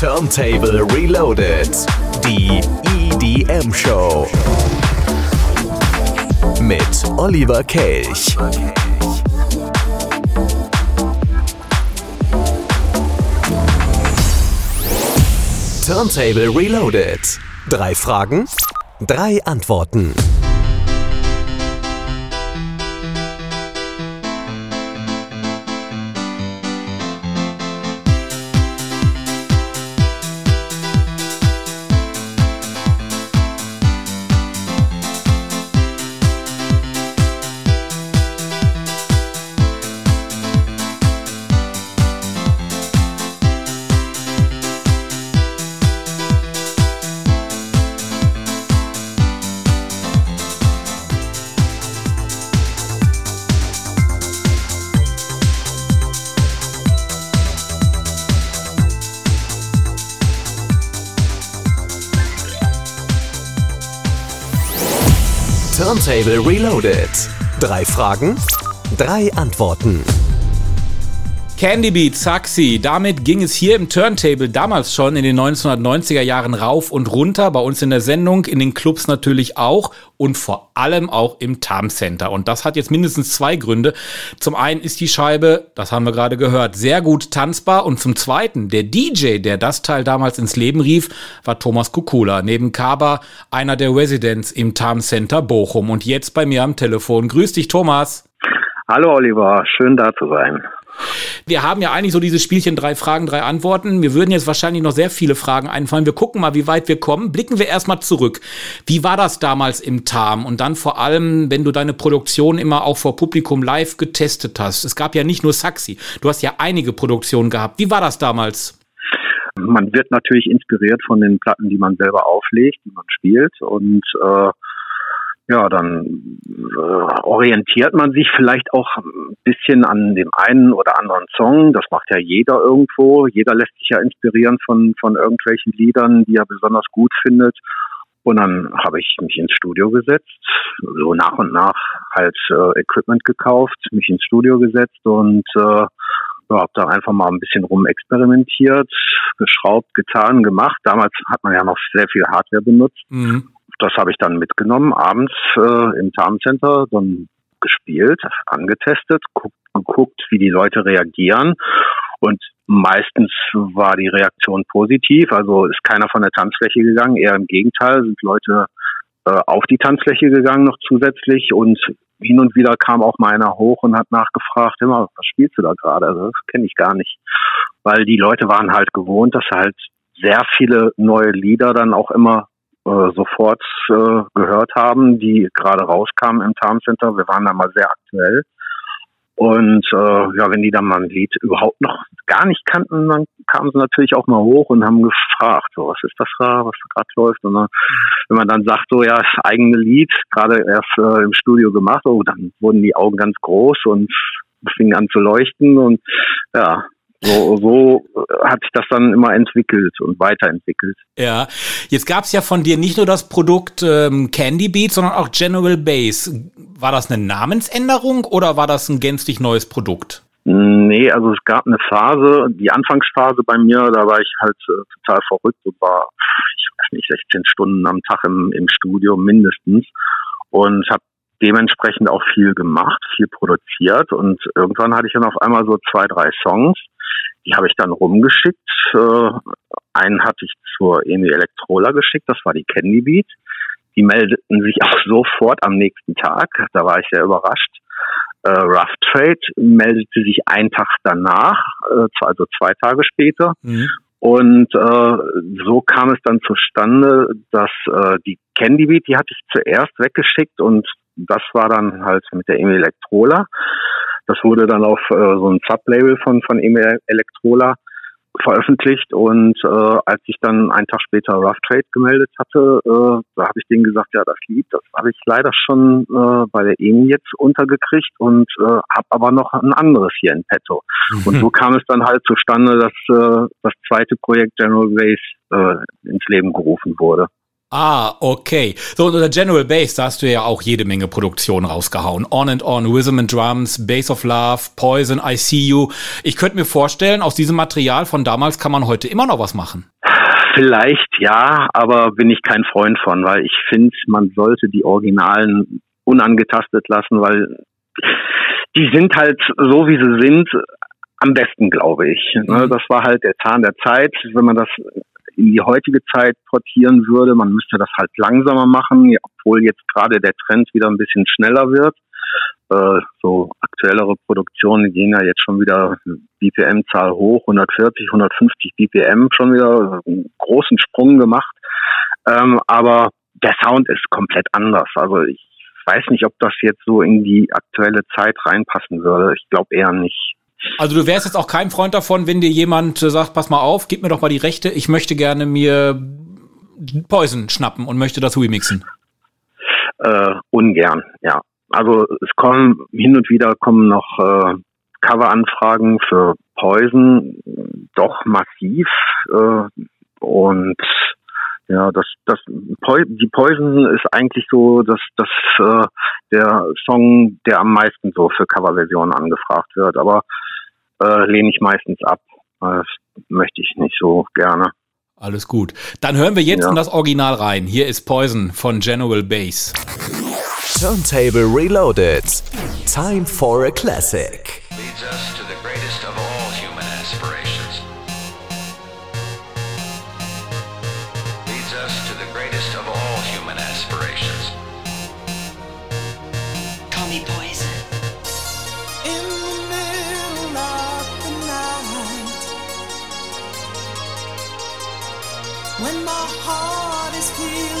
Turntable Reloaded. Die EDM Show. Mit Oliver Kelch. Turntable Reloaded. Drei Fragen, drei Antworten. Turntable Reloaded. Drei Fragen, drei Antworten. Candy Beat, Saxi, damit ging es hier im Turntable damals schon in den 1990er Jahren rauf und runter, bei uns in der Sendung, in den Clubs natürlich auch und vor allem auch im Tam Center. Und das hat jetzt mindestens zwei Gründe. Zum einen ist die Scheibe, das haben wir gerade gehört, sehr gut tanzbar und zum zweiten, der DJ, der das Teil damals ins Leben rief, war Thomas Kukula, neben Kaba einer der Residents im Tam Center Bochum und jetzt bei mir am Telefon. Grüß dich, Thomas. Hallo Oliver, schön da zu sein. Wir haben ja eigentlich so dieses Spielchen drei Fragen, drei Antworten. Wir würden jetzt wahrscheinlich noch sehr viele Fragen einfallen. Wir gucken mal, wie weit wir kommen. Blicken wir erstmal zurück. Wie war das damals im TAM? Und dann vor allem, wenn du deine Produktion immer auch vor Publikum live getestet hast. Es gab ja nicht nur Saxi. Du hast ja einige Produktionen gehabt. Wie war das damals? Man wird natürlich inspiriert von den Platten, die man selber auflegt, die man spielt. Und äh, ja, dann äh, orientiert man sich vielleicht auch ein bisschen an dem einen oder anderen Song. Das macht ja jeder irgendwo. Jeder lässt sich ja inspirieren von, von irgendwelchen Liedern, die er besonders gut findet. Und dann habe ich mich ins Studio gesetzt, so nach und nach halt äh, Equipment gekauft, mich ins Studio gesetzt und äh, ja, habe da einfach mal ein bisschen rumexperimentiert, geschraubt, getan, gemacht. Damals hat man ja noch sehr viel Hardware benutzt. Mhm das habe ich dann mitgenommen, abends äh, im Tarn Center, dann gespielt, angetestet, guckt, geguckt, wie die Leute reagieren. Und meistens war die Reaktion positiv, also ist keiner von der Tanzfläche gegangen, eher im Gegenteil, sind Leute äh, auf die Tanzfläche gegangen noch zusätzlich und hin und wieder kam auch mal einer hoch und hat nachgefragt, immer, was spielst du da gerade? Also das kenne ich gar nicht. Weil die Leute waren halt gewohnt, dass halt sehr viele neue Lieder dann auch immer äh, sofort äh, gehört haben, die gerade rauskamen im Tarn Center. Wir waren da mal sehr aktuell. Und äh, ja, wenn die dann mal ein Lied überhaupt noch gar nicht kannten, dann kamen sie natürlich auch mal hoch und haben gefragt, so, was ist das da, was da gerade läuft. Und dann, wenn man dann sagt, so ja, das eigene Lied, gerade erst äh, im Studio gemacht, oh, dann wurden die Augen ganz groß und fingen an zu leuchten und ja, so, so hat sich das dann immer entwickelt und weiterentwickelt. Ja, jetzt gab es ja von dir nicht nur das Produkt ähm, Candy Beat, sondern auch General Bass. War das eine Namensänderung oder war das ein gänzlich neues Produkt? Nee, also es gab eine Phase, die Anfangsphase bei mir, da war ich halt äh, total verrückt und war, ich weiß nicht, 16 Stunden am Tag im, im Studio mindestens und habe dementsprechend auch viel gemacht, viel produziert und irgendwann hatte ich dann auf einmal so zwei, drei Songs, die habe ich dann rumgeschickt. Äh, einen hatte ich zur Emi Electrola geschickt, das war die Candy Beat. Die meldeten sich auch sofort am nächsten Tag. Da war ich sehr überrascht. Äh, Rough Trade meldete sich einen Tag danach, äh, also zwei Tage später. Mhm. Und äh, so kam es dann zustande, dass äh, die Candy Beat, die hatte ich zuerst weggeschickt und das war dann halt mit der Emi Electrola. Das wurde dann auf äh, so ein Sublabel von, von Emil Electrola veröffentlicht und äh, als ich dann einen Tag später Rough Trade gemeldet hatte, äh, da habe ich denen gesagt, ja, das Lied, das habe ich leider schon äh, bei der EMI jetzt untergekriegt und äh, habe aber noch ein anderes hier in petto. Mhm. Und so kam es dann halt zustande, dass äh, das zweite Projekt General Ways äh, ins Leben gerufen wurde. Ah, okay. So, unter General Bass, da hast du ja auch jede Menge Produktionen rausgehauen. On and On, Rhythm and Drums, Bass of Love, Poison, I See You. Ich könnte mir vorstellen, aus diesem Material von damals kann man heute immer noch was machen. Vielleicht ja, aber bin ich kein Freund von, weil ich finde, man sollte die Originalen unangetastet lassen, weil die sind halt so, wie sie sind, am besten, glaube ich. Ne, mhm. Das war halt der Zahn der Zeit. Wenn man das in die heutige Zeit portieren würde, man müsste das halt langsamer machen, obwohl jetzt gerade der Trend wieder ein bisschen schneller wird. Äh, so aktuellere Produktionen gehen ja jetzt schon wieder BPM-Zahl hoch, 140, 150 BPM schon wieder einen großen Sprung gemacht. Ähm, aber der Sound ist komplett anders. Also ich weiß nicht, ob das jetzt so in die aktuelle Zeit reinpassen würde. Ich glaube eher nicht. Also du wärst jetzt auch kein Freund davon, wenn dir jemand sagt, pass mal auf, gib mir doch mal die Rechte, ich möchte gerne mir Poison schnappen und möchte das remixen. Äh, ungern, ja. Also es kommen hin und wieder kommen noch äh, Coveranfragen für Poison, doch massiv äh, und ja, das, das, die Poison ist eigentlich so, dass das äh, der Song, der am meisten so für Coverversionen angefragt wird. Aber äh, lehne ich meistens ab. Das möchte ich nicht so gerne. Alles gut. Dann hören wir jetzt ja. in das Original rein. Hier ist Poison von General Bass. Turntable Reloaded. Time for a Classic. heart is filled.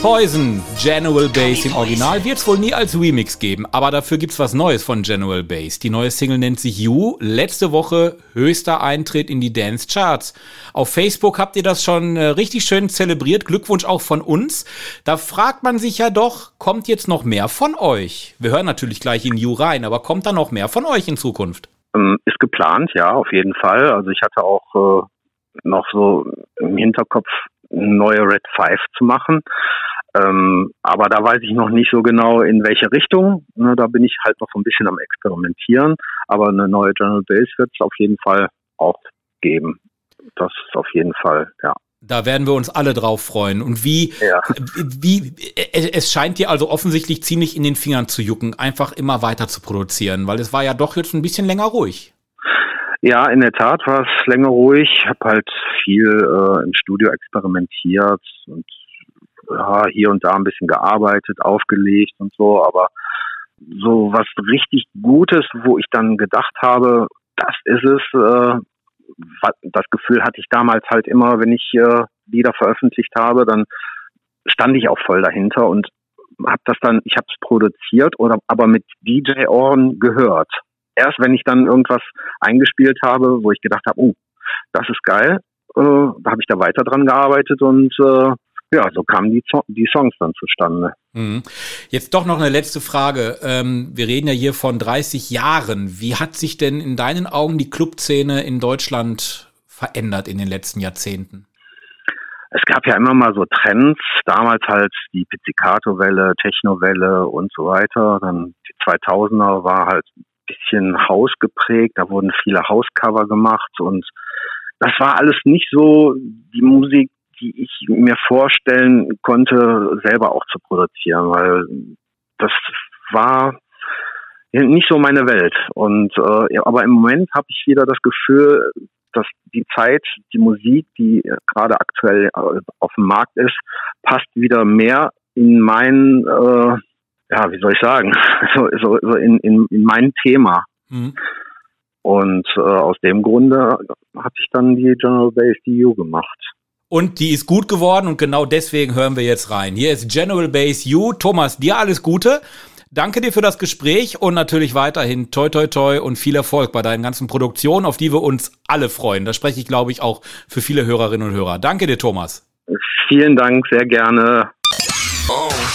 Poison, General Bass im Original, wird es wohl nie als Remix geben, aber dafür gibt es was Neues von General Bass. Die neue Single nennt sich You. Letzte Woche höchster Eintritt in die Dance Charts. Auf Facebook habt ihr das schon äh, richtig schön zelebriert. Glückwunsch auch von uns. Da fragt man sich ja doch, kommt jetzt noch mehr von euch? Wir hören natürlich gleich in You rein, aber kommt da noch mehr von euch in Zukunft? Ähm, ist geplant, ja, auf jeden Fall. Also ich hatte auch äh, noch so im Hinterkopf neue Red 5 zu machen. Ähm, aber da weiß ich noch nicht so genau, in welche Richtung. Ne, da bin ich halt noch so ein bisschen am Experimentieren. Aber eine neue General Base wird es auf jeden Fall auch geben. Das ist auf jeden Fall, ja. Da werden wir uns alle drauf freuen. Und wie, ja. wie, es scheint dir also offensichtlich ziemlich in den Fingern zu jucken, einfach immer weiter zu produzieren, weil es war ja doch jetzt ein bisschen länger ruhig. Ja, in der Tat war es länger ruhig. Ich habe halt viel äh, im Studio experimentiert und ja, hier und da ein bisschen gearbeitet, aufgelegt und so, aber so was richtig Gutes, wo ich dann gedacht habe, das ist es, äh, das Gefühl hatte ich damals halt immer, wenn ich äh, Lieder veröffentlicht habe, dann stand ich auch voll dahinter und habe das dann, ich habe es produziert oder aber mit DJ-Ohren gehört. Erst wenn ich dann irgendwas eingespielt habe, wo ich gedacht habe, oh, das ist geil, äh, da habe ich da weiter dran gearbeitet und äh, ja, so kamen die, die Songs dann zustande. Mhm. Jetzt doch noch eine letzte Frage. Ähm, wir reden ja hier von 30 Jahren. Wie hat sich denn in deinen Augen die Clubszene in Deutschland verändert in den letzten Jahrzehnten? Es gab ja immer mal so Trends, damals halt die Pizzicato-Welle, Techno-Welle und so weiter. Dann die 2000er war halt bisschen Haus geprägt, da wurden viele Hauscover gemacht und das war alles nicht so die Musik, die ich mir vorstellen konnte, selber auch zu produzieren, weil das war nicht so meine Welt. Und äh, aber im Moment habe ich wieder das Gefühl, dass die Zeit, die Musik, die gerade aktuell äh, auf dem Markt ist, passt wieder mehr in mein, äh, ja, wie soll ich sagen, so, so, so in, in, in mein Thema. Mhm. Und äh, aus dem Grunde hatte ich dann die General Bass DU gemacht. Und die ist gut geworden und genau deswegen hören wir jetzt rein. Hier ist General Base U. Thomas, dir alles Gute. Danke dir für das Gespräch und natürlich weiterhin toi toi toi und viel Erfolg bei deinen ganzen Produktionen, auf die wir uns alle freuen. Das spreche ich, glaube ich, auch für viele Hörerinnen und Hörer. Danke dir, Thomas. Vielen Dank, sehr gerne.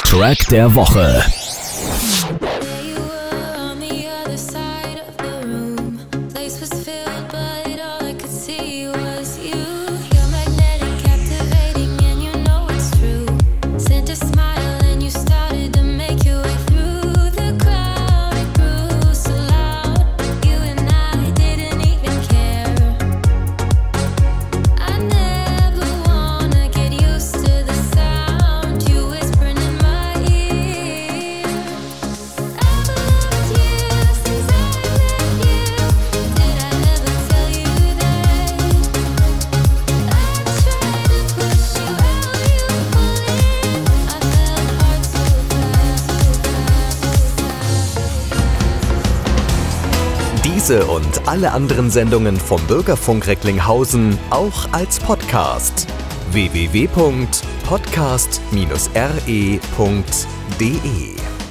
Track der Woche. There you were on the other side of the room. Place was Diese und alle anderen Sendungen vom Bürgerfunk Recklinghausen auch als Podcast. www.podcast-re.de